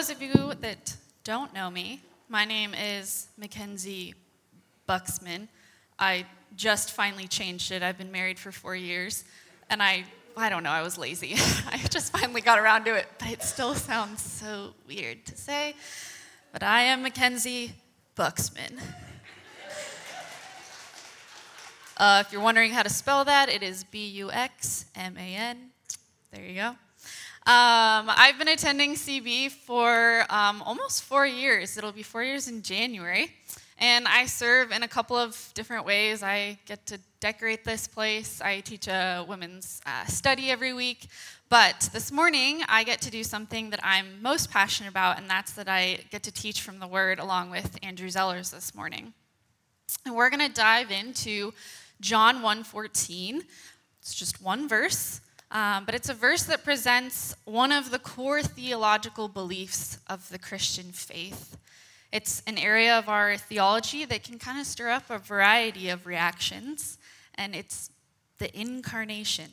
Those of you that don't know me, my name is Mackenzie Buxman. I just finally changed it. I've been married for four years, and I, I don't know, I was lazy. I just finally got around to it, but it still sounds so weird to say. But I am Mackenzie Buxman. Uh, if you're wondering how to spell that, it is B U X M A N. There you go. Um, I've been attending CB for um, almost four years. It'll be four years in January. And I serve in a couple of different ways. I get to decorate this place, I teach a women's uh, study every week. But this morning, I get to do something that I'm most passionate about, and that's that I get to teach from the Word along with Andrew Zellers this morning. And we're going to dive into John 1:14. It's just one verse, um, but it's a verse that presents one of the core theological beliefs of the Christian faith. It's an area of our theology that can kind of stir up a variety of reactions, and it's the incarnation.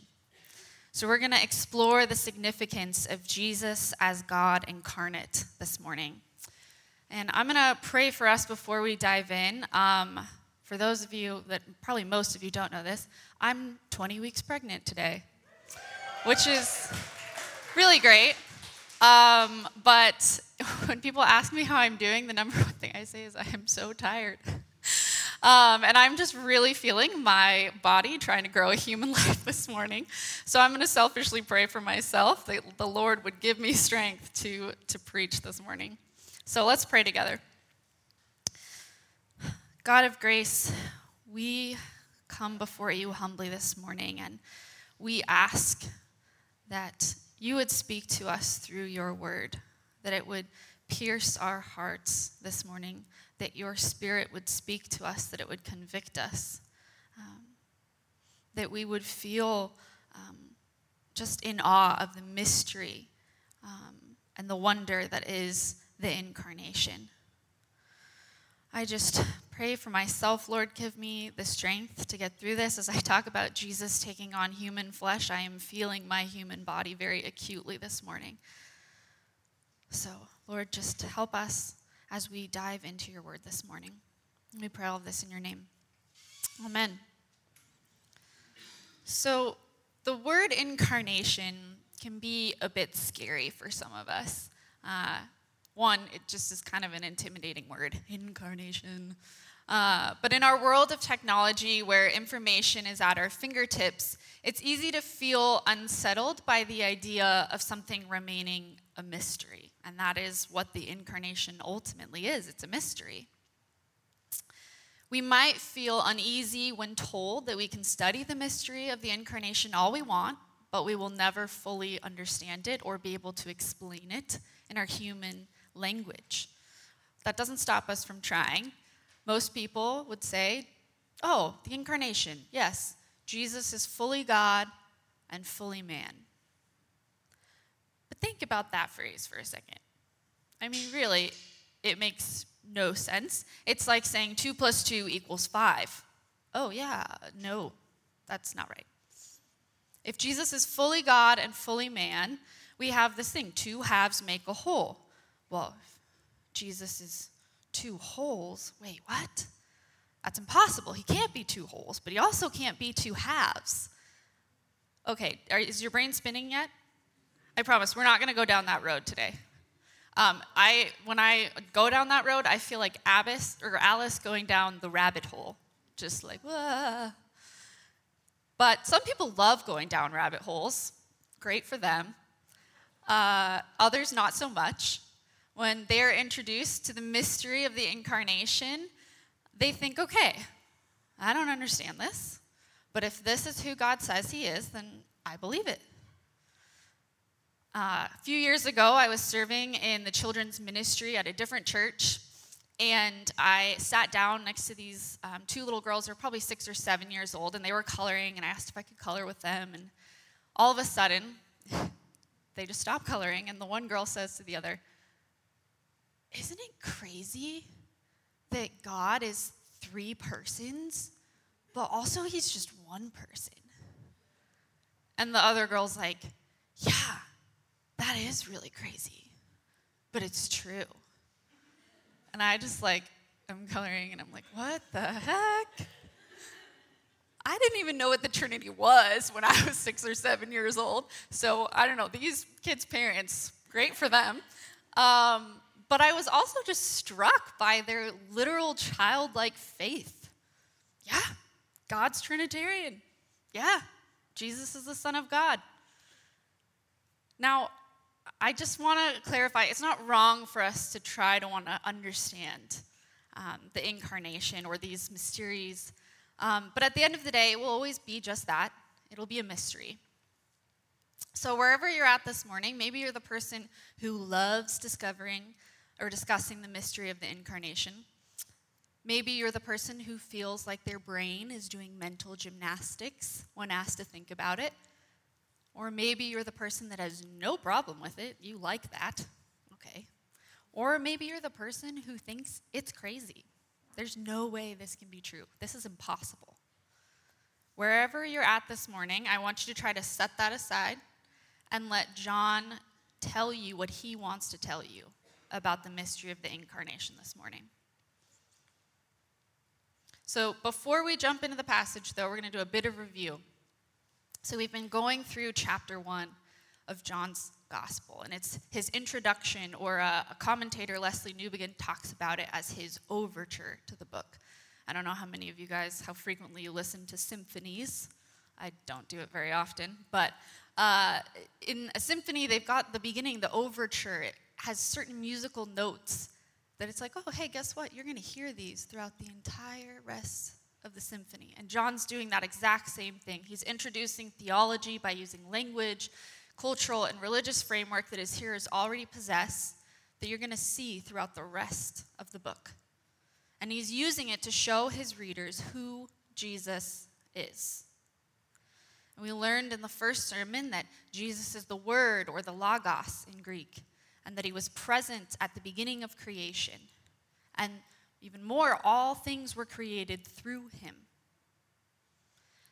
So, we're going to explore the significance of Jesus as God incarnate this morning. And I'm going to pray for us before we dive in. Um, for those of you that probably most of you don't know this, I'm 20 weeks pregnant today, which is really great. Um, but when people ask me how I'm doing, the number one thing I say is I am so tired. Um, and I'm just really feeling my body trying to grow a human life this morning. So I'm going to selfishly pray for myself that the Lord would give me strength to, to preach this morning. So let's pray together. God of grace, we come before you humbly this morning and we ask that you would speak to us through your word, that it would pierce our hearts this morning, that your spirit would speak to us, that it would convict us, um, that we would feel um, just in awe of the mystery um, and the wonder that is the incarnation. I just pray for myself, Lord, give me the strength to get through this. As I talk about Jesus taking on human flesh, I am feeling my human body very acutely this morning. So, Lord, just help us as we dive into your word this morning. We pray all of this in your name. Amen. So, the word incarnation can be a bit scary for some of us. Uh, one, it just is kind of an intimidating word incarnation. Uh, but in our world of technology where information is at our fingertips, it's easy to feel unsettled by the idea of something remaining a mystery. And that is what the incarnation ultimately is it's a mystery. We might feel uneasy when told that we can study the mystery of the incarnation all we want, but we will never fully understand it or be able to explain it in our human language. That doesn't stop us from trying. Most people would say, oh, the incarnation, yes, Jesus is fully God and fully man. But think about that phrase for a second. I mean, really, it makes no sense. It's like saying 2 plus 2 equals 5. Oh, yeah, no, that's not right. If Jesus is fully God and fully man, we have this thing two halves make a whole. Well, Jesus is two wholes, wait, what? That's impossible. He can't be two wholes, but he also can't be two halves. Okay, are, is your brain spinning yet? I promise we're not going to go down that road today. Um, I when I go down that road, I feel like Alice or Alice going down the rabbit hole, just like Wah. But some people love going down rabbit holes. Great for them. Uh, others not so much. When they are introduced to the mystery of the incarnation, they think, okay, I don't understand this, but if this is who God says He is, then I believe it. Uh, a few years ago, I was serving in the children's ministry at a different church, and I sat down next to these um, two little girls. They were probably six or seven years old, and they were coloring, and I asked if I could color with them. And all of a sudden, they just stopped coloring, and the one girl says to the other, Isn't it crazy that God is three persons, but also he's just one person? And the other girl's like, Yeah, that is really crazy, but it's true. And I just like, I'm coloring and I'm like, what the heck? I didn't even know what the Trinity was when I was six or seven years old. So I don't know, these kids' parents, great for them. Um, but I was also just struck by their literal childlike faith. Yeah, God's Trinitarian. Yeah, Jesus is the Son of God. Now, I just want to clarify it's not wrong for us to try to want to understand um, the incarnation or these mysteries. Um, but at the end of the day, it will always be just that it'll be a mystery. So, wherever you're at this morning, maybe you're the person who loves discovering or discussing the mystery of the incarnation. Maybe you're the person who feels like their brain is doing mental gymnastics when asked to think about it. Or maybe you're the person that has no problem with it. You like that. Okay. Or maybe you're the person who thinks it's crazy. There's no way this can be true. This is impossible. Wherever you're at this morning, I want you to try to set that aside and let John tell you what he wants to tell you about the mystery of the incarnation this morning. So, before we jump into the passage, though, we're going to do a bit of review. So, we've been going through chapter one of John's gospel, and it's his introduction, or a, a, commentator, Lesslie Newbigin, talks about it as his overture to the book. I don't know how many of you guys, how frequently you listen to symphonies. I don't do it very often, but uh, in a symphony, they've got the beginning, the overture. It has certain musical notes that it's like, oh, hey, guess what? You're going to hear these throughout the entire rest of the symphony. And John's doing that exact same thing. He's introducing theology by using language, cultural, and religious framework that his hearers already possess that you're going to see throughout the rest of the book. And he's using it to show his readers who Jesus is. And we learned in the first sermon that Jesus is the Word or the Logos in Greek, and that he was present at the beginning of creation. And even more, all things were created through him.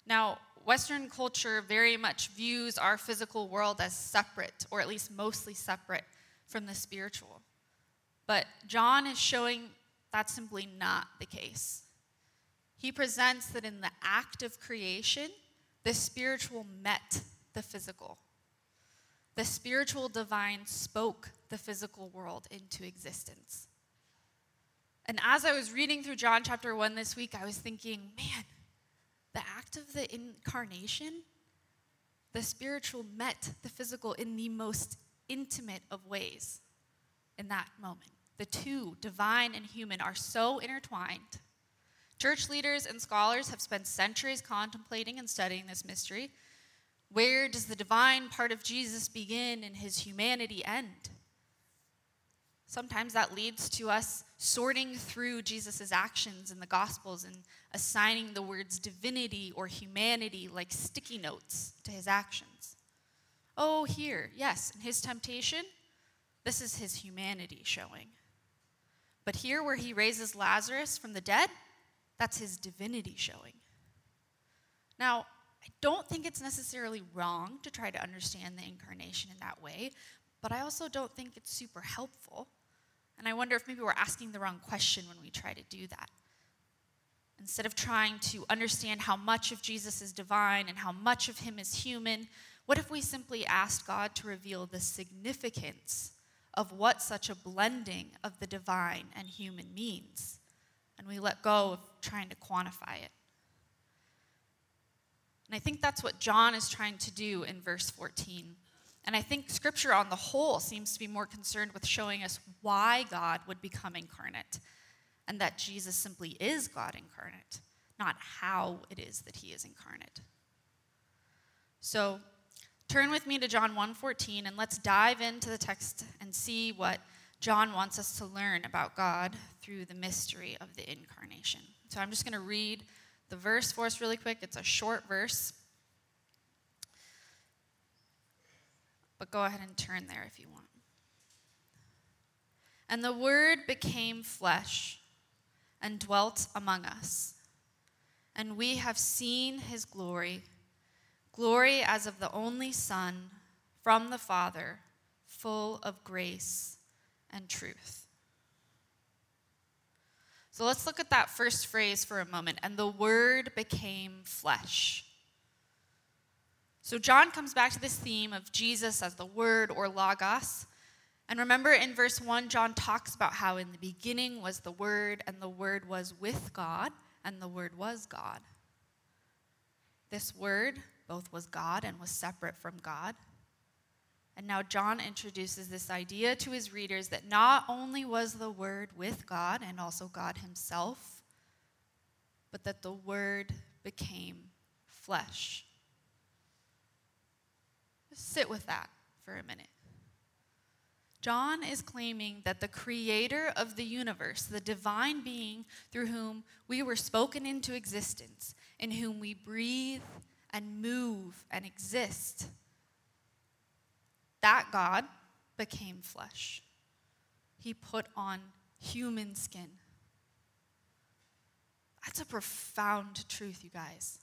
Now, Western culture very much views our physical world as separate, or at least mostly separate, from the spiritual. But John is showing that's simply not the case. He presents that in the act of creation, the spiritual met the physical. The spiritual divine spoke the physical world into existence. And as I was reading through John chapter 1 this week, I was thinking, man, the act of the incarnation, the spiritual met the physical in the most intimate of ways in that moment. The two, divine and human, are so intertwined. Church leaders and scholars have spent centuries contemplating and studying this mystery. Where does the divine part of Jesus begin and his humanity end? Sometimes that leads to us sorting through Jesus' actions in the Gospels and assigning the words divinity or humanity like sticky notes to his actions. Oh, here, yes, in his temptation, this is his humanity showing. But here, where he raises Lazarus from the dead, that's his divinity showing. Now, I don't think it's necessarily wrong to try to understand the incarnation in that way, but I also don't think it's super helpful. And I wonder if maybe we're asking the wrong question when we try to do that. Instead of trying to understand how much of Jesus is divine and how much of him is human, what if we simply asked God to reveal the significance of what such a blending of the divine and human means? And we let go of trying to quantify it. And I think that's what John is trying to do in verse 14. And I think scripture on the whole seems to be more concerned with showing us why God would become incarnate and that Jesus simply is God incarnate, not how it is that he is incarnate. So, Turn with me to John 1:14 and let's dive into the text and see what John wants us to learn about God through the mystery of the incarnation. So I'm just going to read the verse for us really quick. It's a short verse. But go ahead and turn there if you want. And the Word became flesh and dwelt among us. And we have seen his glory glory as of the only Son from the Father, full of grace and truth. So let's look at that first phrase for a moment. And the Word became flesh. So John comes back to this theme of Jesus as the Word or Logos. And remember in verse 1, John talks about how in the beginning was the Word, and the Word was with God, and the Word was God. This Word both was God and was separate from God. And now John introduces this idea to his readers that not only was the Word with God and also God Himself, but that the Word became flesh. Sit with that for a minute. John is claiming that the creator of the universe, the divine being through whom we were spoken into existence, in whom we breathe and move and exist. That God became flesh. He put on human skin. That's a profound truth, you guys.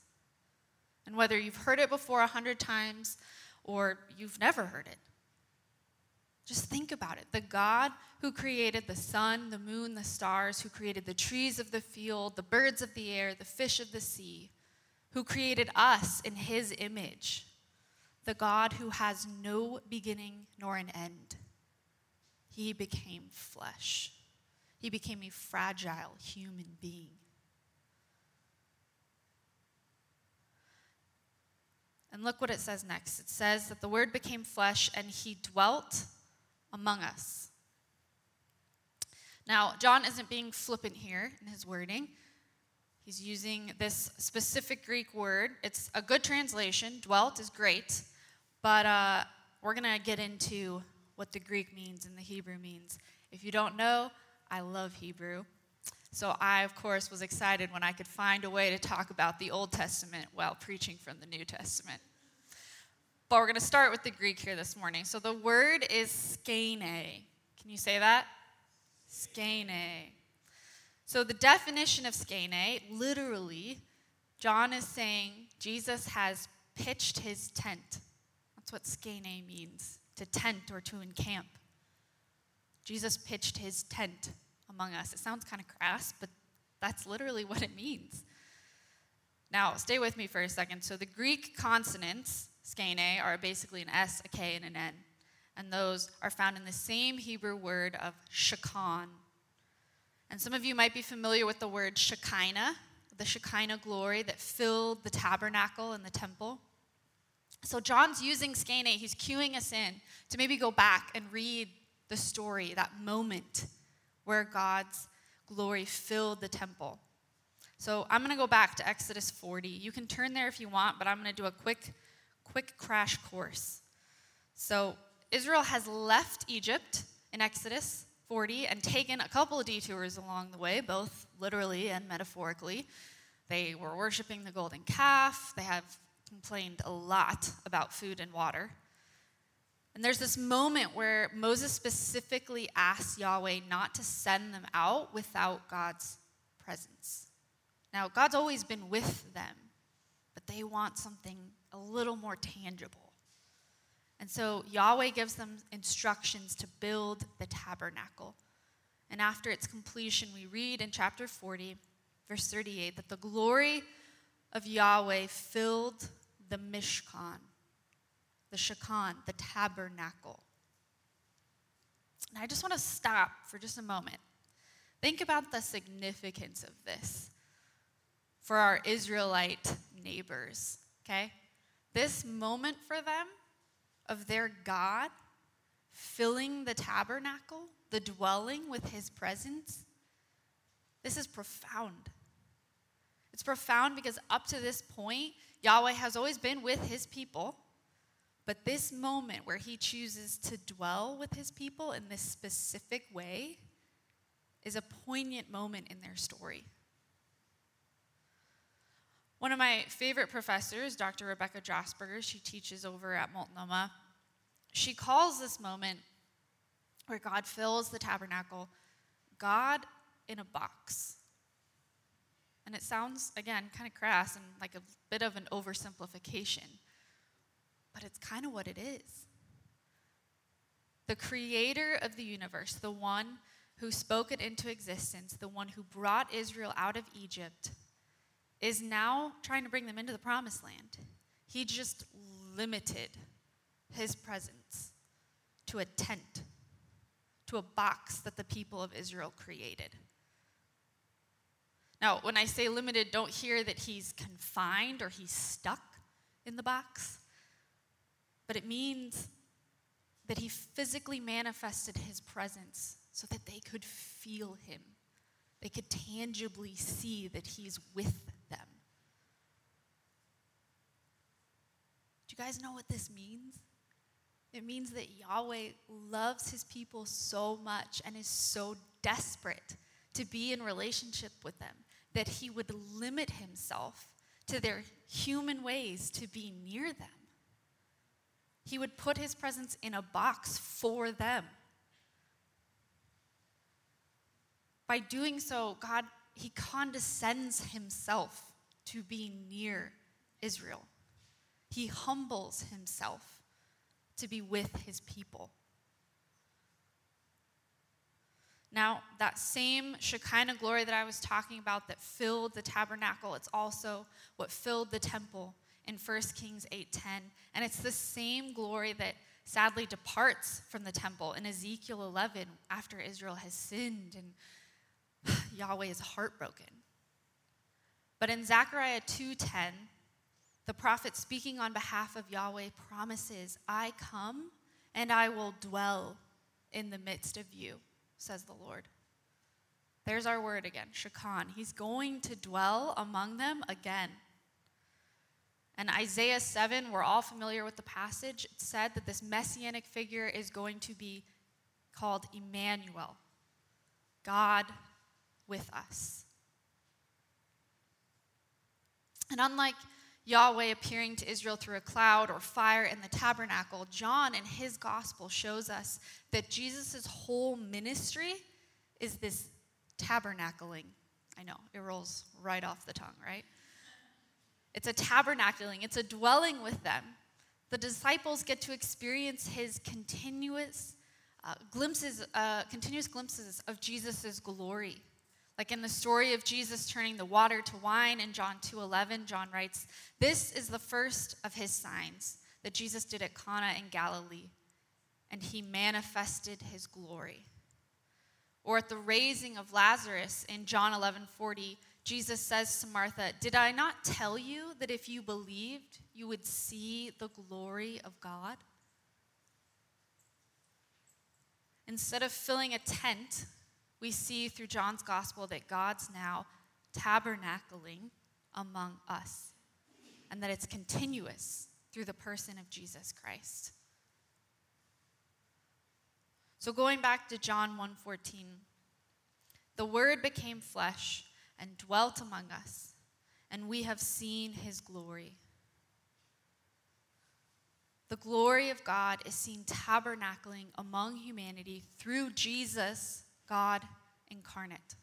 And whether you've heard it before a hundred times or you've never heard it, just think about it. The God who created the sun, the moon, the stars, who created the trees of the field, the birds of the air, the fish of the sea, who created us in his image, the God who has no beginning nor an end. He became flesh. He became a fragile human being. And look what it says next. It says that the Word became flesh and he dwelt among us. Now, John isn't being flippant here in his wording. He's using this specific Greek word. It's a good translation. Dwelt is great, but uh, we're going to get into what the Greek means and the Hebrew means. If you don't know, I love Hebrew. So I, of course, was excited when I could find a way to talk about the Old Testament while preaching from the New Testament. But we're going to start with the Greek here this morning. So the word is skene. Can you say that? Skene. So, the definition of skene, literally, John is saying Jesus has pitched his tent. That's what skene means to tent or to encamp. Jesus pitched his tent among us. It sounds kind of crass, but that's literally what it means. Now, stay with me for a second. So, the Greek consonants, skene, are basically an S, a K, and an N. And those are found in the same Hebrew word of shakan, and some of you might be familiar with the word Shekinah, the Shekinah glory that filled the tabernacle and the temple. So John's using skene, he's cueing us in to maybe go back and read the story, that moment where God's glory filled the temple. So I'm going to go back to Exodus 40. You can turn there if you want, but I'm going to do a quick quick crash course. So Israel has left Egypt in Exodus 40 and taken a couple of detours along the way, both literally and metaphorically. They were worshiping the golden calf. They have complained a lot about food and water. And there's this moment where Moses specifically asks Yahweh not to send them out without God's presence. Now, God's always been with them, but they want something a little more tangible. And so Yahweh gives them instructions to build the tabernacle. And after its completion, we read in chapter 40, verse 38, that the glory of Yahweh filled the Mishkan, the Shekan, the tabernacle. And I just want to stop for just a moment. Think about the significance of this for our Israelite neighbors, okay? This moment for them of their God filling the tabernacle, the dwelling with his presence, this is profound. It's profound because up to this point, Yahweh has always been with his people, But this moment where he chooses to dwell with his people in this specific way is a poignant moment in their story. One of my favorite professors, Dr. Rebecca Jasperger, she teaches over at Multnomah, she calls this moment where God fills the tabernacle God in a box. And it sounds, again, kind of crass and like a bit of an oversimplification, but it's kind of what it is. The creator of the universe, the one who spoke it into existence, the one who brought Israel out of Egypt, is now trying to bring them into the promised land. He just limited his presence to a tent, to a box that the people of Israel created. Now, when I say limited, don't hear that he's confined or he's stuck in the box, but it means that he physically manifested his presence so that they could feel him. They could tangibly see that he's with them. Do you guys know what this means? It means that Yahweh loves his people so much and is so desperate to be in relationship with them that he would limit himself to their human ways to be near them. He would put his presence in a box for them. By doing so, God, he condescends himself to be near Israel. He humbles himself to be with his people. Now, that same Shekinah glory that I was talking about that filled the tabernacle, it's also what filled the temple in 1 Kings 8:10. And it's the same glory that sadly departs from the temple in Ezekiel 11 after Israel has sinned and Yahweh is heartbroken. But in Zechariah 2:10, the prophet speaking on behalf of Yahweh promises, "I come and I will dwell in the midst of you," says the Lord. There's our word again, Shekan. He's going to dwell among them again. And Isaiah 7, we're all familiar with the passage. It said that this messianic figure is going to be called Emmanuel, God with us. And unlike Yahweh appearing to Israel through a cloud or fire in the tabernacle, John in his gospel shows us that Jesus' whole ministry is this tabernacling. I know, it rolls right off the tongue, right? It's a tabernacling, it's a dwelling with them. The disciples get to experience his continuous uh, glimpses, uh, continuous glimpses of Jesus' glory. Like in the story of Jesus turning the water to wine in John 2:11, John writes, "This is the first of his signs that Jesus did at Cana in Galilee, and he manifested his glory." Or at the raising of Lazarus in John 11:40, Jesus says to Martha, Did I not tell you that if you believed, you would see the glory of God? Instead of filling a tent, we see through John's gospel that God's now tabernacling among us and that it's continuous through the person of Jesus Christ. So going back to John 1:14, the word became flesh and dwelt among us, and we have seen his glory. The glory of God is seen tabernacling among humanity through Jesus, God incarnate.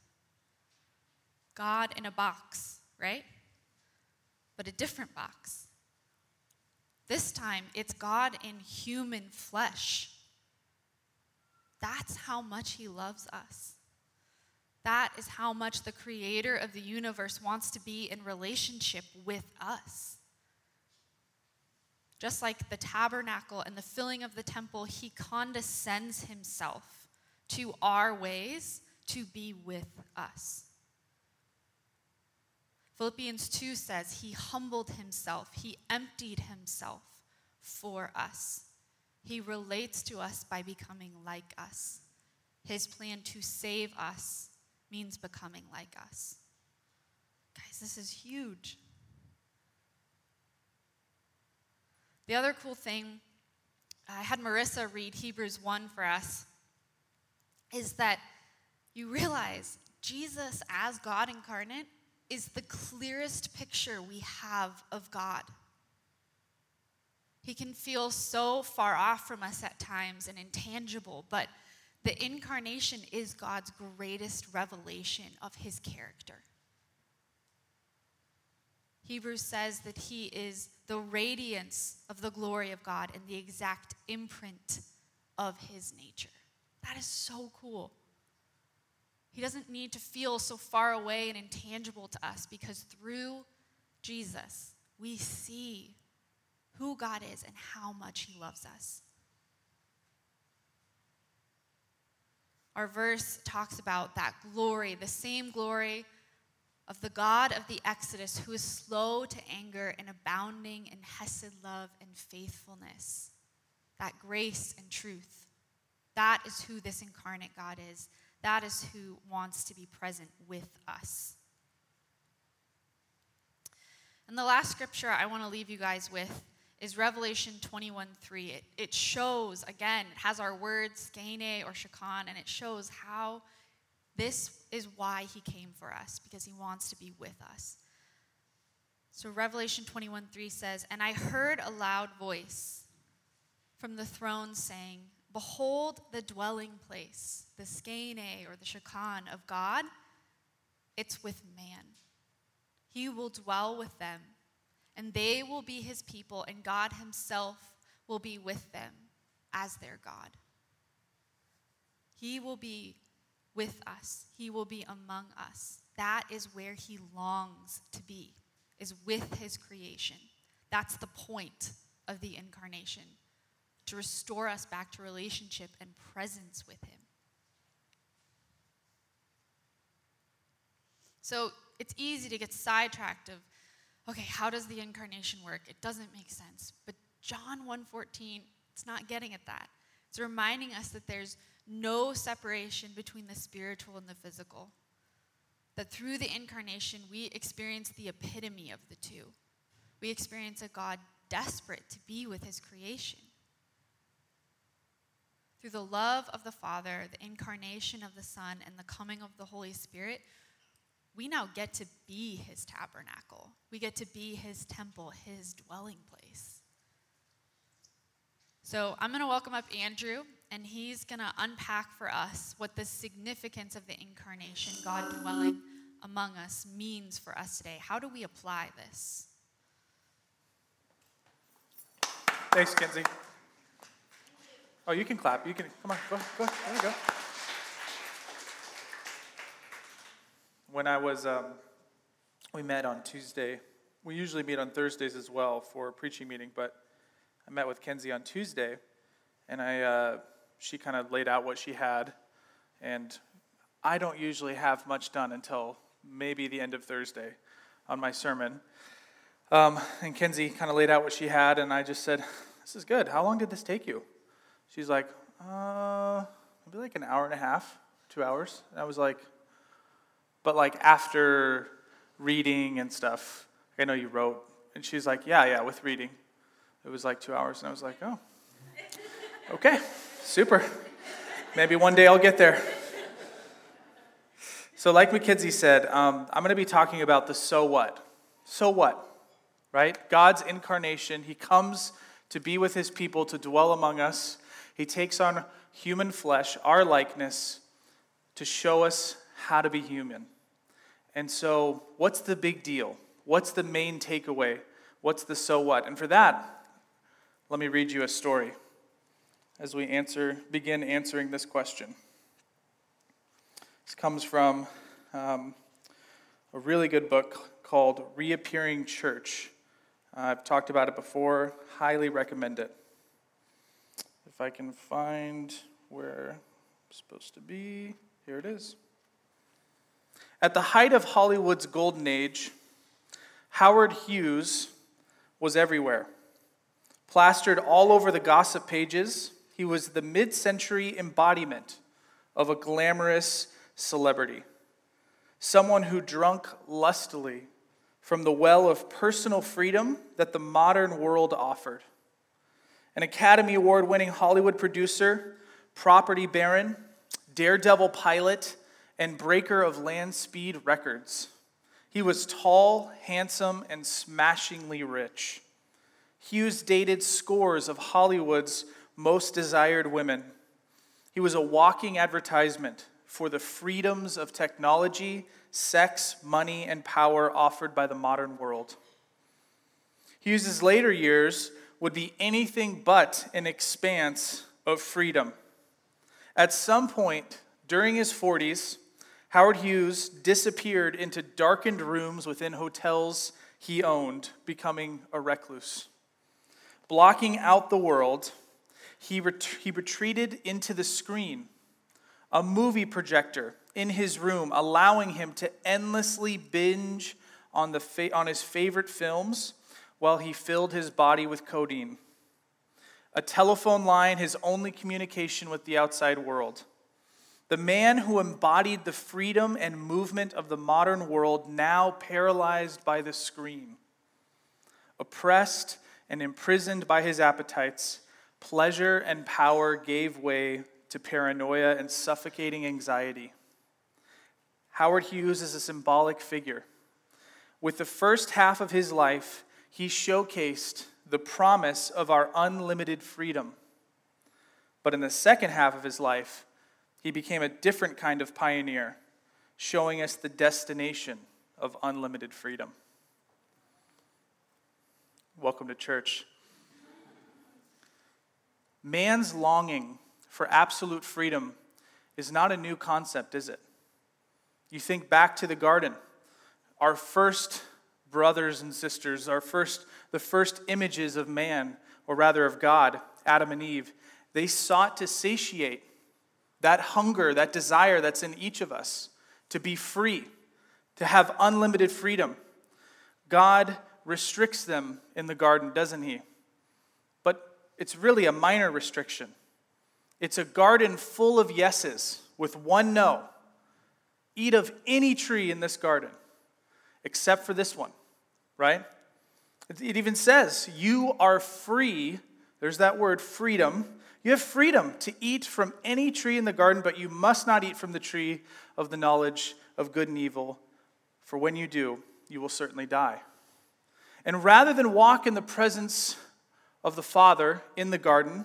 God in a box, right? But a different box. This time, it's God in human flesh. That's how much He loves us. That is how much the creator of the universe wants to be in relationship with us. Just like the tabernacle and the filling of the temple, he condescends himself to our ways to be with us. Philippians 2 says he humbled himself, he emptied himself for us. He relates to us by becoming like us. His plan to save us means becoming like us. Guys, this is huge. The other cool thing I had Marissa read Hebrews 1 for us is that you realize Jesus as God incarnate is the clearest picture we have of God. He can feel so far off from us at times and intangible, but the incarnation is God's greatest revelation of his character. Hebrews says that he is the radiance of the glory of God and the exact imprint of his nature. That is so cool. He doesn't need to feel so far away and intangible to us because through Jesus, we see who God is and how much He loves us. Our verse talks about that glory, the same glory of the God of the Exodus who is slow to anger and abounding in Hesed love and faithfulness, that grace and truth. That is who this incarnate God is. That is who wants to be present with us. And the last scripture I want to leave you guys with is Revelation 21 3. It, it shows, again, it has our words, skene or shakan, and it shows how this is why he came for us, because he wants to be with us. So Revelation 21 3 says, And I heard a loud voice from the throne saying, Behold the dwelling place, the skene or the shakan of God, it's with man. He will dwell with them, and they will be his people, and God himself will be with them as their God. He will be with us, he will be among us. That is where he longs to be, is with his creation. That's the point of the incarnation to restore us back to relationship and presence with Him. So it's easy to get sidetracked of, okay, how does the incarnation work? It doesn't make sense. But John 1:14, it's not getting at that. It's reminding us that there's no separation between the spiritual and the physical. That through the incarnation, we experience the epitome of the two. We experience a God desperate to be with his creation. Through the love of the Father, the incarnation of the Son, and the coming of the Holy Spirit, we now get to be his tabernacle. We get to be his temple, his dwelling place. So I'm going to welcome up Andrew, and he's going to unpack for us what the significance of the incarnation, God dwelling among us, means for us today. How do we apply this? Thanks, Kenzie. Oh, you can clap. You can. Come on, go, go. There you go. When I was, um, we met on Tuesday. We usually meet on Thursdays as well for a preaching meeting, but I met with Kenzie on Tuesday, and I, uh, she kind of laid out what she had, and I don't usually have much done until maybe the end of Thursday on my sermon. Um, and Kenzie kind of laid out what she had, and I just said, "This is good. How long did this take you?" She's like, uh, maybe like an hour and a half, two hours. And I was like, but like after reading and stuff, I know you wrote. And she's like, yeah, yeah, with reading. It was like two hours. And I was like, oh, okay, super. Maybe one day I'll get there. So, like Mackenzie said, um, I'm going to be talking about the so what. So what? Right? God's incarnation. He comes to be with his people, to dwell among us. He takes on human flesh, our likeness, to show us how to be human. And so, what's the big deal? What's the main takeaway? What's the so what? And for that, let me read you a story as we answer, begin answering this question. This comes from um, a really good book called Reappearing Church. Uh, I've talked about it before, highly recommend it. If I can find where I'm supposed to be, here it is. At the height of Hollywood's golden age, Howard Hughes was everywhere. Plastered all over the gossip pages, he was the mid century embodiment of a glamorous celebrity. Someone who drank lustily from the well of personal freedom that the modern world offered. an Academy Award winning Hollywood producer, property baron, daredevil pilot, and breaker of land speed records. He was tall, handsome, and smashingly rich. Hughes dated scores of Hollywood's most desired women. He was a walking advertisement for the freedoms of technology, sex, money, and power offered by the modern world. Hughes's later years would be anything but an expanse of freedom. At some point during his 40s, Howard Hughes disappeared into darkened rooms within hotels he owned, becoming a recluse. Blocking out the world, he, ret- he retreated into the screen, a movie projector in his room, allowing him to endlessly binge on, the fa- on his favorite films while he filled his body with codeine. A telephone line, his only communication with the outside world. The man who embodied the freedom and movement of the modern world, now paralyzed by the screen. Oppressed and imprisoned by his appetites, pleasure and power gave way to paranoia and suffocating anxiety. Howard Hughes is a symbolic figure. With the first half of his life, he showcased the promise of our unlimited freedom. But in the second half of his life, he became a different kind of pioneer, showing us the destination of unlimited freedom. Welcome to church. Man's longing for absolute freedom is not a new concept, is it? You think back to the garden. Our first brothers and sisters, our first the first images of man, or rather of God, Adam and Eve, they sought to satiate that hunger, that desire that's in each of us to be free, to have unlimited freedom. God restricts them in the garden, doesn't he? But it's really a minor restriction. It's a garden full of yeses with one no. Eat of any tree in this garden except for this one, right? It even says, You are free. There's that word, freedom. You have freedom to eat from any tree in the garden, but you must not eat from the tree of the knowledge of good and evil, for when you do, you will certainly die. And rather than walk in the presence of the Father in the garden,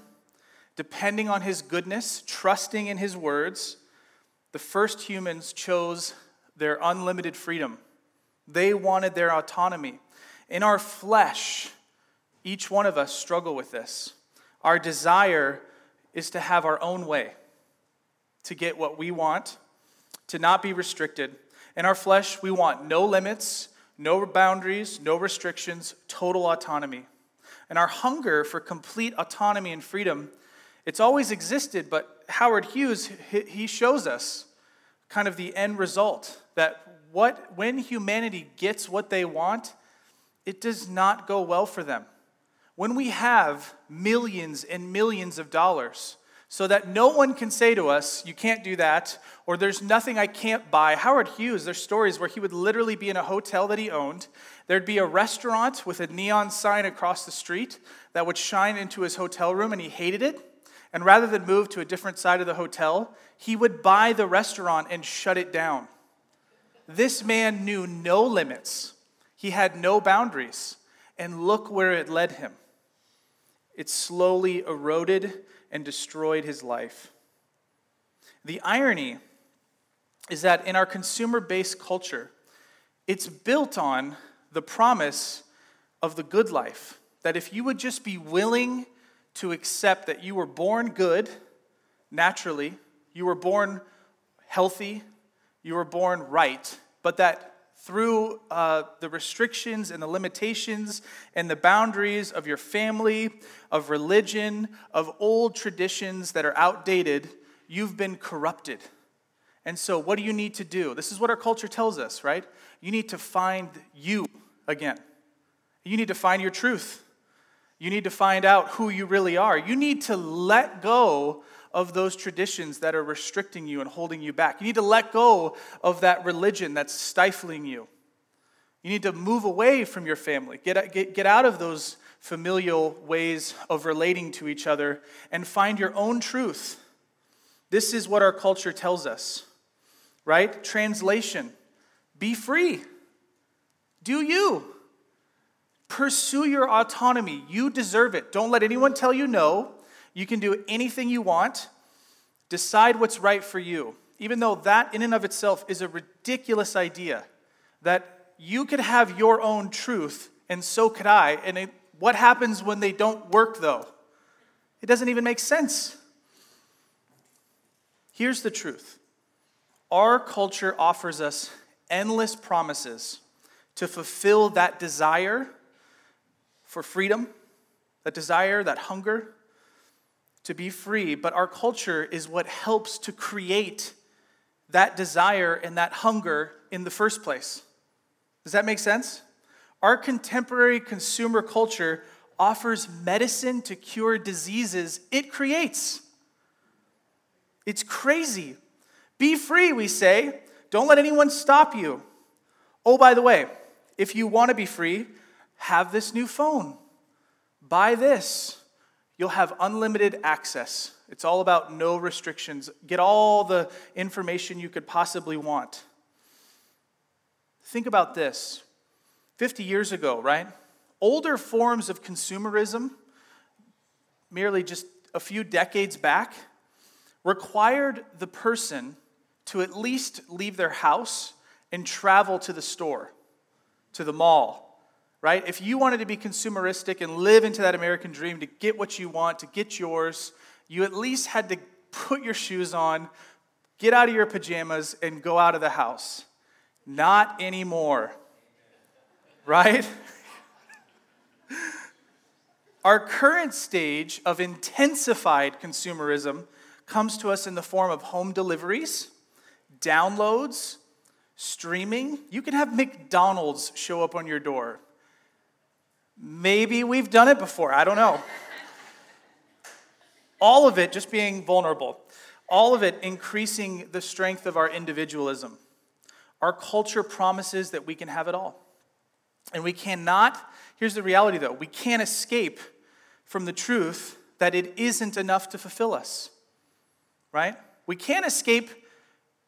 depending on his goodness, trusting in his words, the first humans chose their unlimited freedom. They wanted their autonomy. In our flesh, each one of us struggle with this. Our desire is to have our own way, to get what we want, to not be restricted. In our flesh, we want no limits, no boundaries, no restrictions, total autonomy. And our hunger for complete autonomy and freedom, it's always existed, but Howard Hughes, he shows us kind of the end result that what when humanity gets what they want, it does not go well for them. When we have millions and millions of dollars, so that no one can say to us, you can't do that, or there's nothing I can't buy. Howard Hughes, there's stories where he would literally be in a hotel that he owned. There'd be a restaurant with a neon sign across the street that would shine into his hotel room, and he hated it. And rather than move to a different side of the hotel, he would buy the restaurant and shut it down. This man knew no limits, he had no boundaries. And look where it led him it slowly eroded and destroyed his life. The irony is that in our consumer based culture, it's built on the promise of the good life. That if you would just be willing to accept that you were born good naturally, you were born healthy, you were born right, but that through uh, the restrictions and the limitations and the boundaries of your family, of religion, of old traditions that are outdated, you've been corrupted. And so, what do you need to do? This is what our culture tells us, right? You need to find you again. You need to find your truth. You need to find out who you really are. You need to let go of those traditions that are restricting you and holding you back. You need to let go of that religion that's stifling you. You need to move away from your family. Get, get, get out of those familial ways of relating to each other and find your own truth. This is what our culture tells us, right? Translation be free. Do you. Pursue your autonomy. You deserve it. Don't let anyone tell you no. You can do anything you want. Decide what's right for you. Even though that, in and of itself, is a ridiculous idea that you could have your own truth, and so could I. And it, what happens when they don't work, though? It doesn't even make sense. Here's the truth our culture offers us endless promises to fulfill that desire for freedom, that desire, that hunger to be free. But our culture is what helps to create that desire and that hunger in the first place. Does that make sense? Our contemporary consumer culture offers medicine to cure diseases it creates. It's crazy. Be free, we say. Don't let anyone stop you. Oh, by the way, if you want to be free, have this new phone. Buy this. You'll have unlimited access. It's all about no restrictions. Get all the information you could possibly want. Think about this 50 years ago, right? Older forms of consumerism, merely just a few decades back, required the person to at least leave their house and travel to the store, to the mall, right? If you wanted to be consumeristic and live into that American dream to get what you want, to get yours, you at least had to put your shoes on, get out of your pajamas, and go out of the house. Not anymore, right? Our current stage of intensified consumerism comes to us in the form of home deliveries downloads, streaming. You can have McDonald's show up on your door. Maybe we've done it before, I don't know. All of it just being vulnerable, all of it increasing the strength of our individualism. Our culture promises that we can have it all. And we cannot, here's the reality though, we can't escape from the truth that it isn't enough to fulfill us, right? We can't escape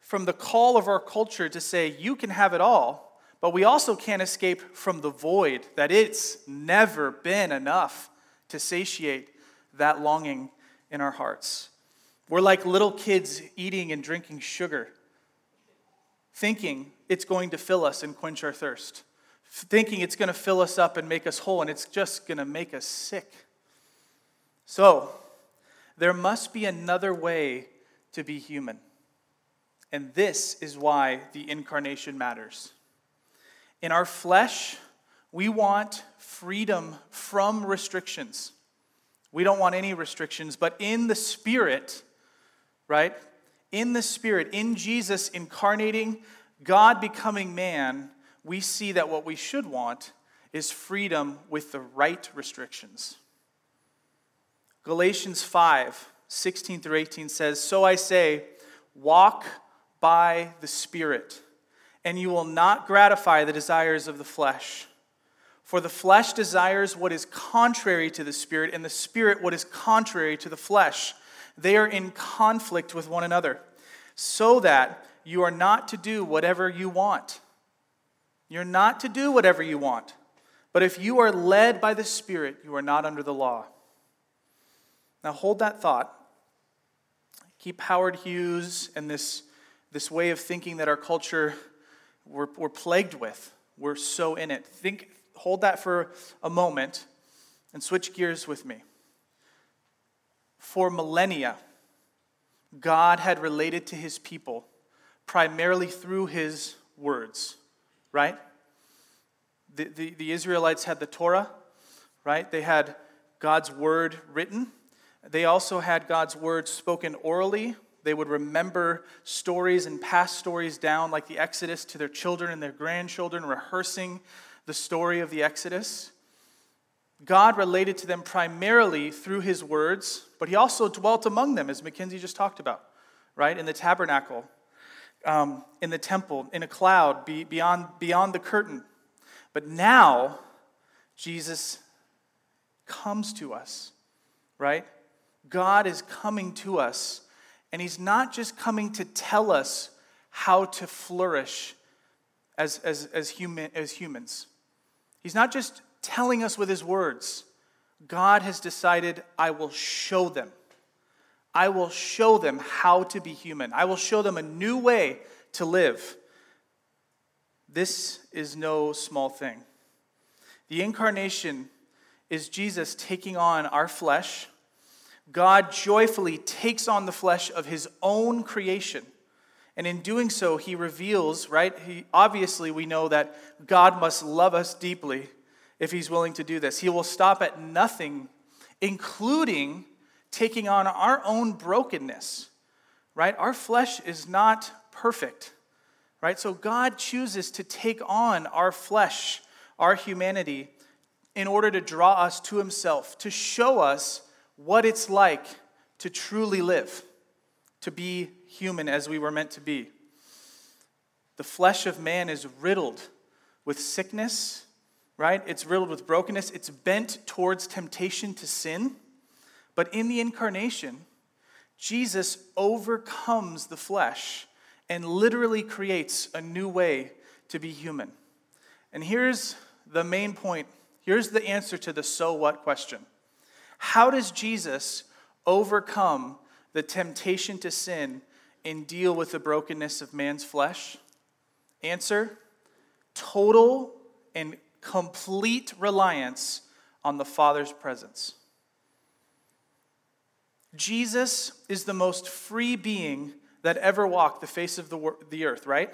from the call of our culture to say, you can have it all, but we also can't escape from the void that it's never been enough to satiate that longing in our hearts. We're like little kids eating and drinking sugar, thinking it's going to fill us and quench our thirst, thinking it's going to fill us up and make us whole, and it's just going to make us sick. So, there must be another way to be human. And this is why the incarnation matters. In our flesh, we want freedom from restrictions. We don't want any restrictions, but in the Spirit, right? In the Spirit, in Jesus incarnating, God becoming man, we see that what we should want is freedom with the right restrictions. Galatians 5 16 through 18 says, So I say, walk by the Spirit, and you will not gratify the desires of the flesh. For the flesh desires what is contrary to the Spirit, and the Spirit what is contrary to the flesh. They are in conflict with one another, so that you are not to do whatever you want. You're not to do whatever you want. But if you are led by the Spirit, you are not under the law. Now hold that thought. Keep Howard Hughes and this this way of thinking that our culture we're, we're plagued with. We're so in it. Think, hold that for a moment and switch gears with me. For millennia, God had related to his people primarily through his words, right? The, the, the, Israelites had the Torah, right? They had God's word written. They also had God's word spoken orally they would remember stories and pass stories down, like the Exodus, to their children and their grandchildren, rehearsing the story of the Exodus. God related to them primarily through his words, but he also dwelt among them, as Mackenzie just talked about, right? In the tabernacle, um, in the temple, in a cloud, be, beyond, beyond the curtain. But now, Jesus comes to us, right? God is coming to us, and He's not just coming to tell us how to flourish as, as, as, human, as humans. He's not just telling us with His words. God has decided, I will show them. I will show them how to be human. I will show them a new way to live. This is no small thing. The incarnation is Jesus taking on our flesh. God joyfully takes on the flesh of his own creation. And in doing so, he reveals, right? He, obviously, we know that God must love us deeply if he's willing to do this. He will stop at nothing, including taking on our own brokenness, right? Our flesh is not perfect, right? So God chooses to take on our flesh, our humanity, in order to draw us to himself, to show us what it's like to truly live, to be human as we were meant to be. The flesh of man is riddled with sickness, right? It's riddled with brokenness. It's bent towards temptation to sin. But in the incarnation, Jesus overcomes the flesh and literally creates a new way to be human. And here's the main point Here's the answer to the so what question How does Jesus overcome the temptation to sin and deal with the brokenness of man's flesh? Answer total and complete reliance on the Father's presence. Jesus is the most free being that ever walked the face of the, the earth, right?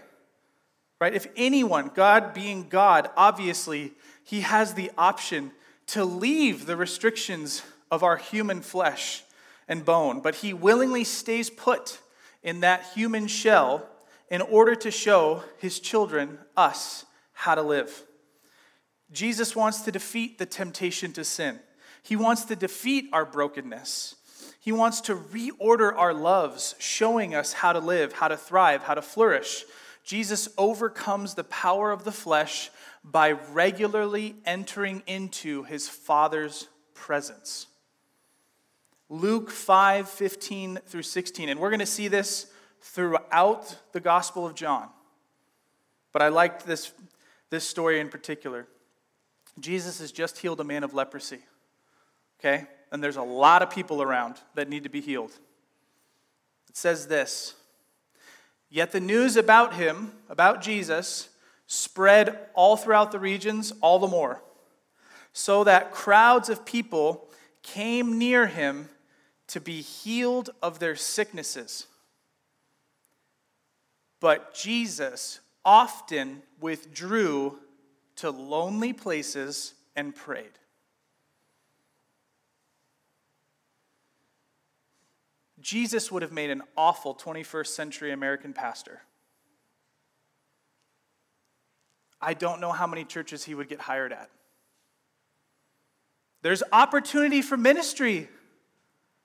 Right? If anyone, God being God, obviously he has the option to leave the restrictions of our human flesh and bone, but he willingly stays put in that human shell in order to show his children, us, how to live. Jesus wants to defeat the temptation to sin. He wants to defeat our brokenness. He wants to reorder our loves, showing us how to live, how to thrive, how to flourish. Jesus overcomes the power of the flesh by regularly entering into his Father's presence. Luke 5 15 through 16. And we're going to see this throughout the Gospel of John. But I liked this, this story in particular. Jesus has just healed a man of leprosy. Okay? And there's a lot of people around that need to be healed. It says this Yet the news about him, about Jesus, spread all throughout the regions all the more, so that crowds of people came near him to be healed of their sicknesses. But Jesus often withdrew to lonely places and prayed. Jesus would have made an awful 21st century American pastor. I don't know how many churches he would get hired at. There's opportunity for ministry.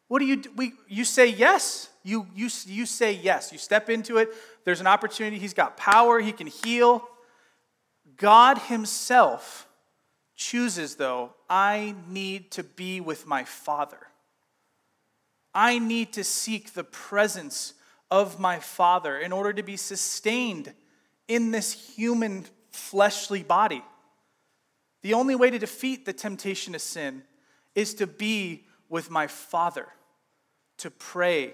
What do you do? We, you say yes. You, you, you say yes. You step into it. There's an opportunity. He's got power. He can heal. God Himself chooses, though, I need to be with my Father. I need to seek the presence of my Father in order to be sustained in this human fleshly body. The only way to defeat the temptation to sin is to be with my Father, to pray,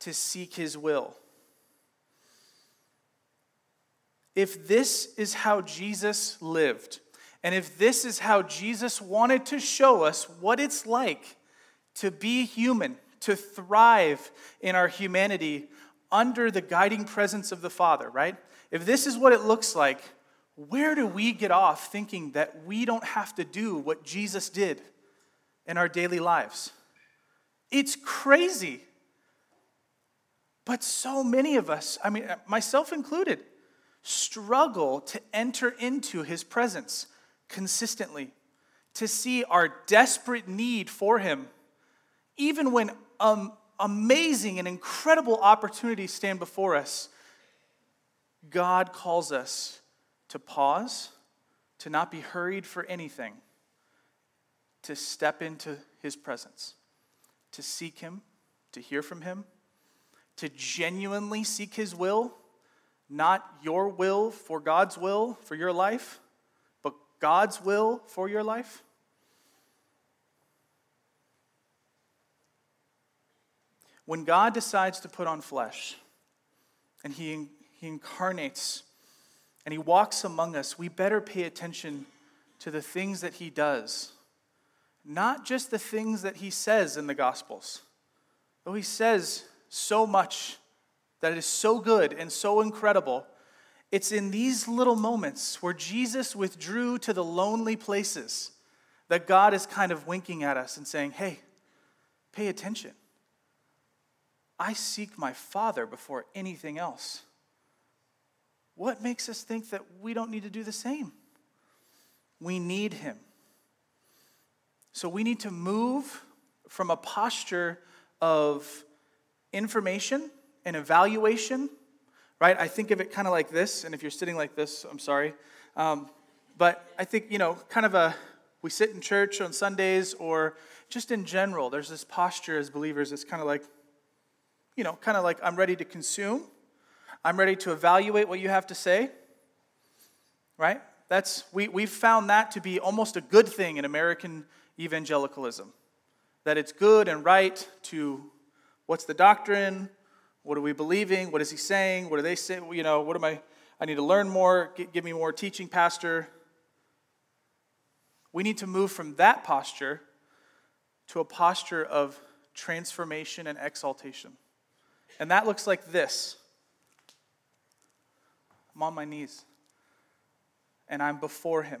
to seek His will. If this is how Jesus lived, and if this is how Jesus wanted to show us what it's like to be human, to thrive in our humanity under the guiding presence of the Father, right? If this is what it looks like, where do we get off thinking that we don't have to do what Jesus did in our daily lives? It's crazy. But so many of us, I mean, myself included, struggle to enter into his presence consistently, to see our desperate need for him, even when um, amazing and incredible opportunities stand before us. God calls us to pause, to not be hurried for anything, to step into his presence, to seek him, to hear from him, to genuinely seek his will, not your will for God's will for your life, but God's will for your life? When God decides to put on flesh and he, he incarnates and he walks among us, we better pay attention to the things that he does, not just the things that he says in the Gospels. Though he says so much that is so good and so incredible, it's in these little moments where Jesus withdrew to the lonely places that God is kind of winking at us and saying, hey, pay attention. I seek my Father before anything else. What makes us think that we don't need to do the same? We need Him. So we need to move from a posture of information and evaluation, right? I think of it kind of like this, and if you're sitting like this, I'm sorry. Um, but I think, you know, kind of a, we sit in church on Sundays or just in general, there's this posture as believers, it's kind of like, you know, kind of like I'm ready to consume. I'm ready to evaluate what you have to say. Right? That's we we've found that to be almost a good thing in American evangelicalism. That it's good and right to what's the doctrine? What are we believing? What is he saying? What do they say? You know, what am I I need to learn more, give me more teaching, pastor. We need to move from that posture to a posture of transformation and exaltation. And that looks like this I'm on my knees, and I'm before Him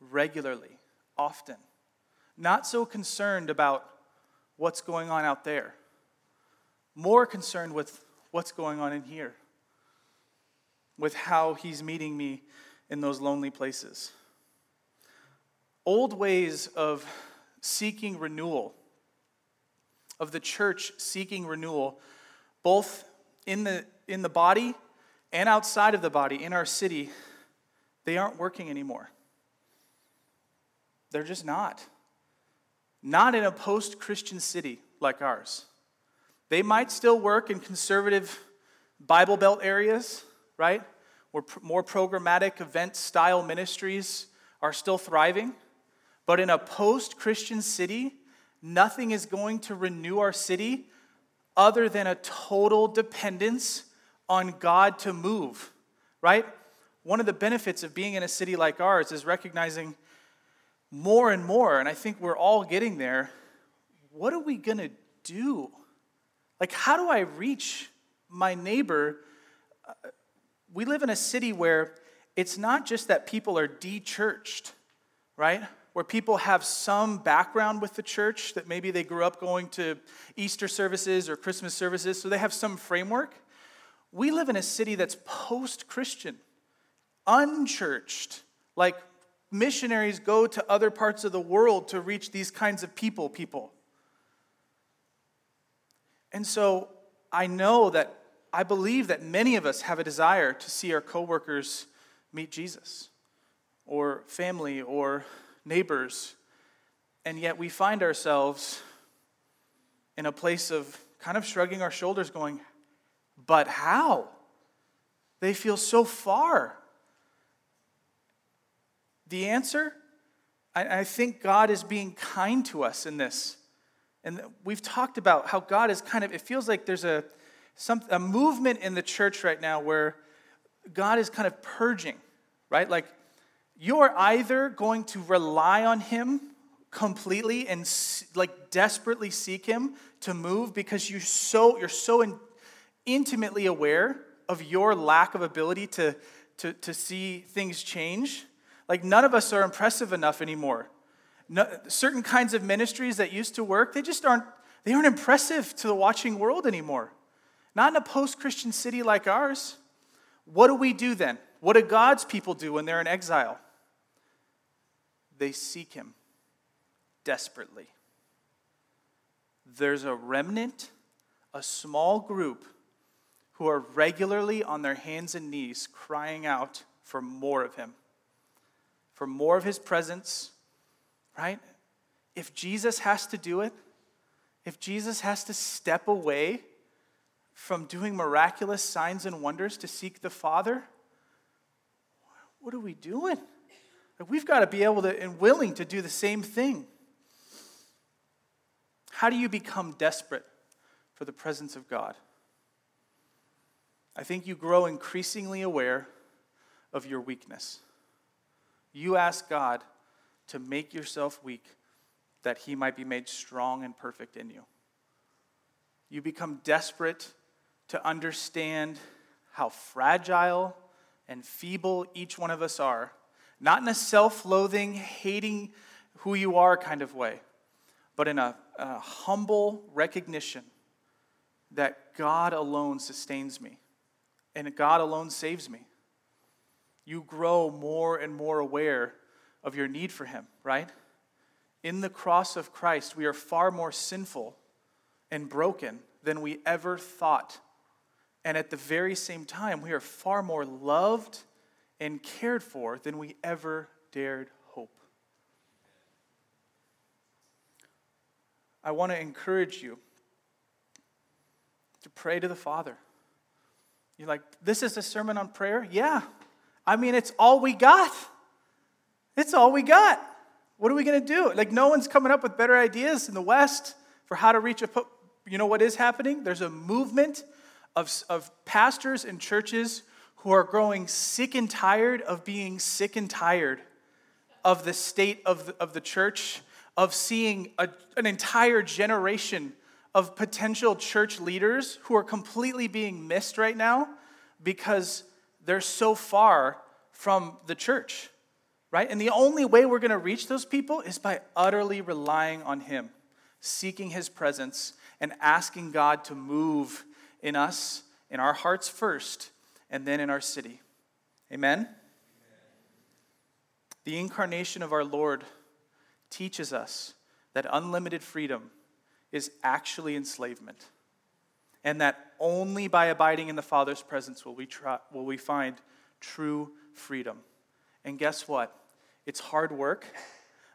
regularly, often. Not so concerned about what's going on out there, more concerned with what's going on in here, with how He's meeting me in those lonely places. Old ways of seeking renewal of the church seeking renewal, both in the, in the body and outside of the body, in our city, they aren't working anymore. They're just not. Not in a post Christian city like ours. They might still work in conservative Bible Belt areas, right? Where more programmatic event style ministries are still thriving. But in a post Christian city, nothing is going to renew our city other than a total dependence on God to move, right? One of the benefits of being in a city like ours is recognizing more and more, and I think we're all getting there. What are we going to do? Like, how do I reach my neighbor? Uh, we live in a city where it's not just that people are de churched, right? where people have some background with the church, that maybe they grew up going to Easter services or Christmas services, so they have some framework. We live in a city that's post Christian, unchurched. Like missionaries go to other parts of the world to reach these kinds of people, people. And so I know that I believe that many of us have a desire to see our coworkers meet Jesus or family or neighbors, and yet we find ourselves in a place of kind of shrugging our shoulders, going, But how? They feel so far. The answer? I, I think God is being kind to us in this. And we've talked about how God is kind of, it feels like there's a, some, a movement in the church right now where God is kind of purging, right? Like you're either going to rely on Him completely and like desperately seek Him to move because you're so, you're so in, intimately aware of your lack of ability to, to, to see things change. Like, none of us are impressive enough anymore. No, certain kinds of ministries that used to work, they just aren't, they aren't impressive to the watching world anymore. Not in a post Christian city like ours. What do we do then? What do God's people do when they're in exile? they seek him desperately. There's a remnant, a small group, who are regularly on their hands and knees crying out for more of him, for more of his presence, right? If Jesus has to do it, if Jesus has to step away from doing miraculous signs and wonders to seek the Father, what are we doing? Like we've got to be able to and willing to do the same thing. How do you become desperate for the presence of God? I think you grow increasingly aware of your weakness. You ask God to make yourself weak that he might be made strong and perfect in you. You become desperate to understand how fragile and feeble each one of us are, not in a self loathing, hating who you are kind of way, but in a, a humble recognition that God alone sustains me and God alone saves me. You grow more and more aware of your need for Him, right? In the cross of Christ, we are far more sinful and broken than we ever thought. And at the very same time, we are far more loved and cared for than we ever dared hope. I want to encourage you to pray to the Father. You're like, this is a sermon on prayer? Yeah. I mean, it's all we got. It's all we got. What are we going to do? Like, no one's coming up with better ideas in the West for how to reach a. You know what is happening? There's a movement of, of pastors and churches who are growing sick and tired of being sick and tired of the state of the, of the church, of seeing a, an entire generation of potential church leaders who are completely being missed right now because they're so far from the church, right? And the only way we're going to reach those people is by utterly relying on Him, seeking His presence, and asking God to move in us, in our hearts first, and then in our city. Amen? Amen? The incarnation of our Lord teaches us that unlimited freedom is actually enslavement. And that only by abiding in the Father's presence will we, try, will we find true freedom. And guess what? It's hard work.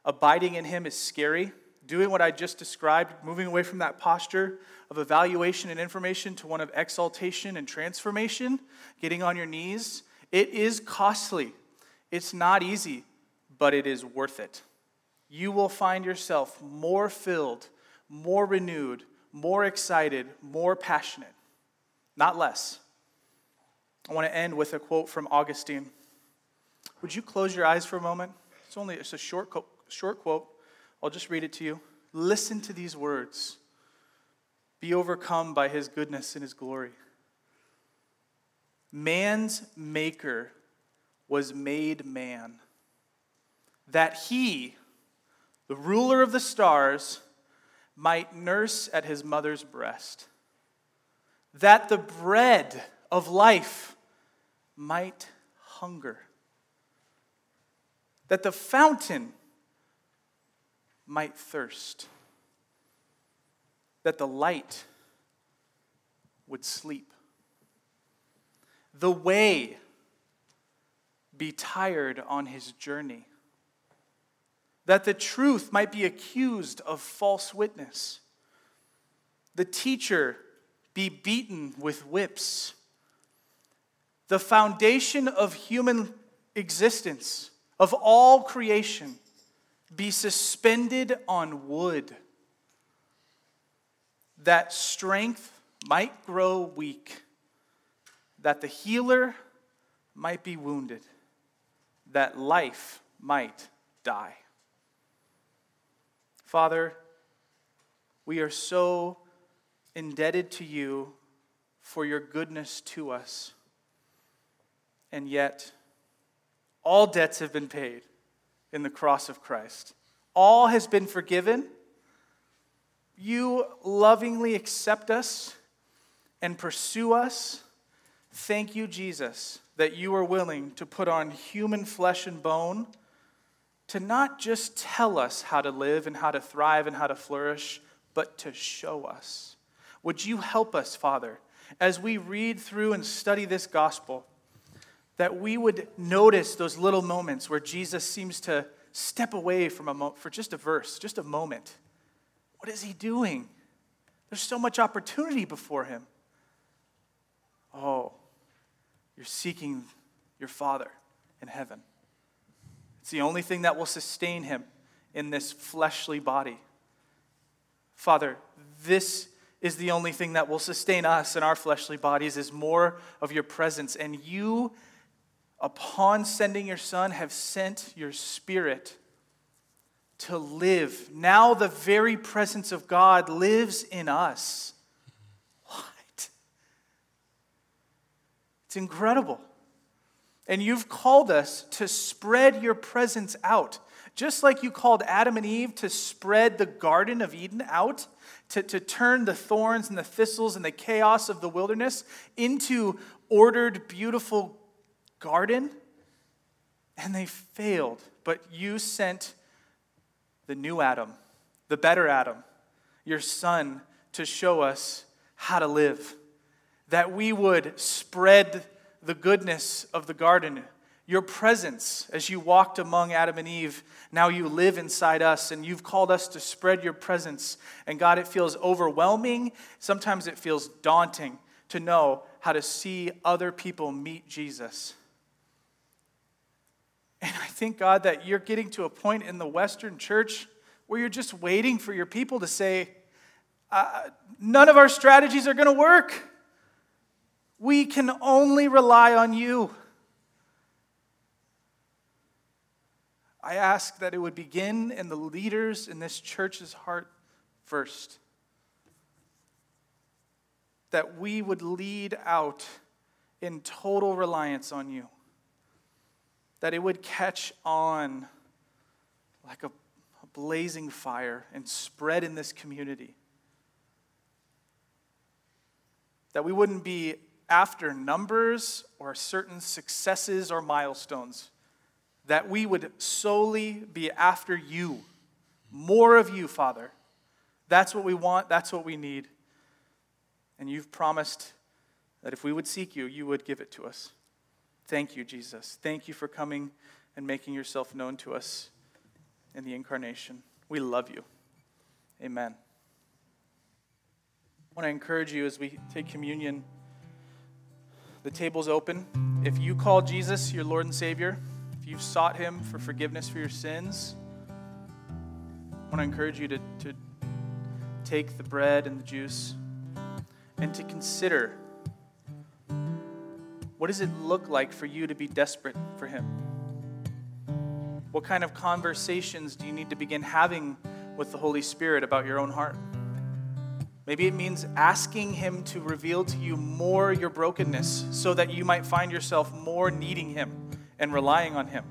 Abiding in Him is scary. Doing what I just described, moving away from that posture of evaluation and information to one of exaltation and transformation, getting on your knees, it is costly. It's not easy, but it is worth it. You will find yourself more filled more renewed, more excited, more passionate, not less. I want to end with a quote from Augustine. Would you close your eyes for a moment? It's only it's a short, short quote. I'll just read it to you. Listen to these words. Be overcome by his goodness and his glory. Man's maker was made man, that he, the ruler of the stars, might nurse at his mother's breast, that the bread of life might hunger, that the fountain might thirst, that the light would sleep, the way be tired on his journey that the truth might be accused of false witness, the teacher be beaten with whips, the foundation of human existence, of all creation, be suspended on wood, that strength might grow weak, that the healer might be wounded, that life might die. Father, we are so indebted to you for your goodness to us. And yet, all debts have been paid in the cross of Christ. All has been forgiven. You lovingly accept us and pursue us. Thank you, Jesus, that you are willing to put on human flesh and bone to not just tell us how to live and how to thrive and how to flourish, but to show us. Would you help us, Father, as we read through and study this gospel, that we would notice those little moments where Jesus seems to step away from a mo- for just a verse, just a moment. What is he doing? There's so much opportunity before him. Oh, you're seeking your Father in heaven. It's the only thing that will sustain him in this fleshly body. Father, this is the only thing that will sustain us in our fleshly bodies is more of your presence. And you upon sending your son have sent your spirit to live. Now the very presence of god lives in us. What? It's incredible. And you've called us to spread your presence out. Just like you called Adam and Eve to spread the Garden of Eden out, to, to turn the thorns and the thistles and the chaos of the wilderness into ordered, beautiful garden, and they failed. But you sent the new Adam, the better Adam, your son, to show us how to live, that we would spread the goodness of the garden your presence as you walked among Adam and Eve. Now you live inside us, and you've called us to spread your presence. And God, it feels overwhelming. Sometimes it feels daunting to know how to see other people meet Jesus. And I thank God that you're getting to a point in the Western church where you're just waiting for your people to say, uh, none of our strategies are going to work. We can only rely on you. I ask that it would begin in the leaders in this church's heart first. That we would lead out in total reliance on you. That it would catch on like a, blazing fire and spread in this community. That we wouldn't be after numbers or certain successes or milestones that we would solely be after you. More of you, Father. That's what we want, that's what we need. And you've promised that if we would seek you, you would give it to us. Thank you, Jesus. Thank you for coming and making yourself known to us in the incarnation. We love you. Amen. I want to encourage you as we take communion. The table's open. If you call Jesus your Lord and Savior, you've sought Him for forgiveness for your sins, I want to encourage you to, to take the bread and the juice and to consider what does it look like for you to be desperate for Him? What kind of conversations do you need to begin having with the Holy Spirit about your own heart? Maybe it means asking Him to reveal to you more your brokenness so that you might find yourself more needing Him and relying on Him.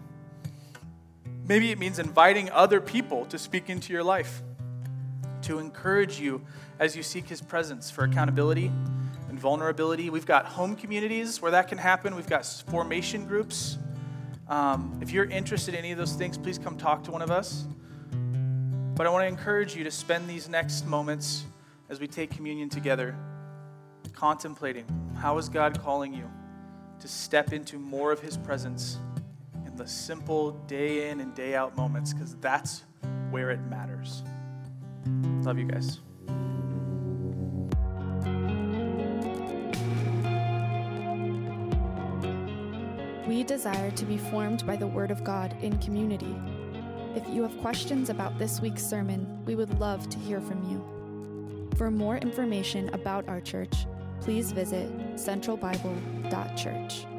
Maybe it means inviting other people to speak into your life, to encourage you as you seek His presence for accountability and vulnerability. We've got home communities where that can happen, we've got formation groups. Um, if you're interested in any of those things, please come talk to one of us. But I want to encourage you to spend these next moments as we take communion together contemplating how is God calling you? To step into more of His presence in the simple day in and day out moments because that's where it matters. Love you guys. We desire to be formed by the Word of God in community. If you have questions about this week's sermon, we would love to hear from you. For more information about our church, please visit centralbible.church.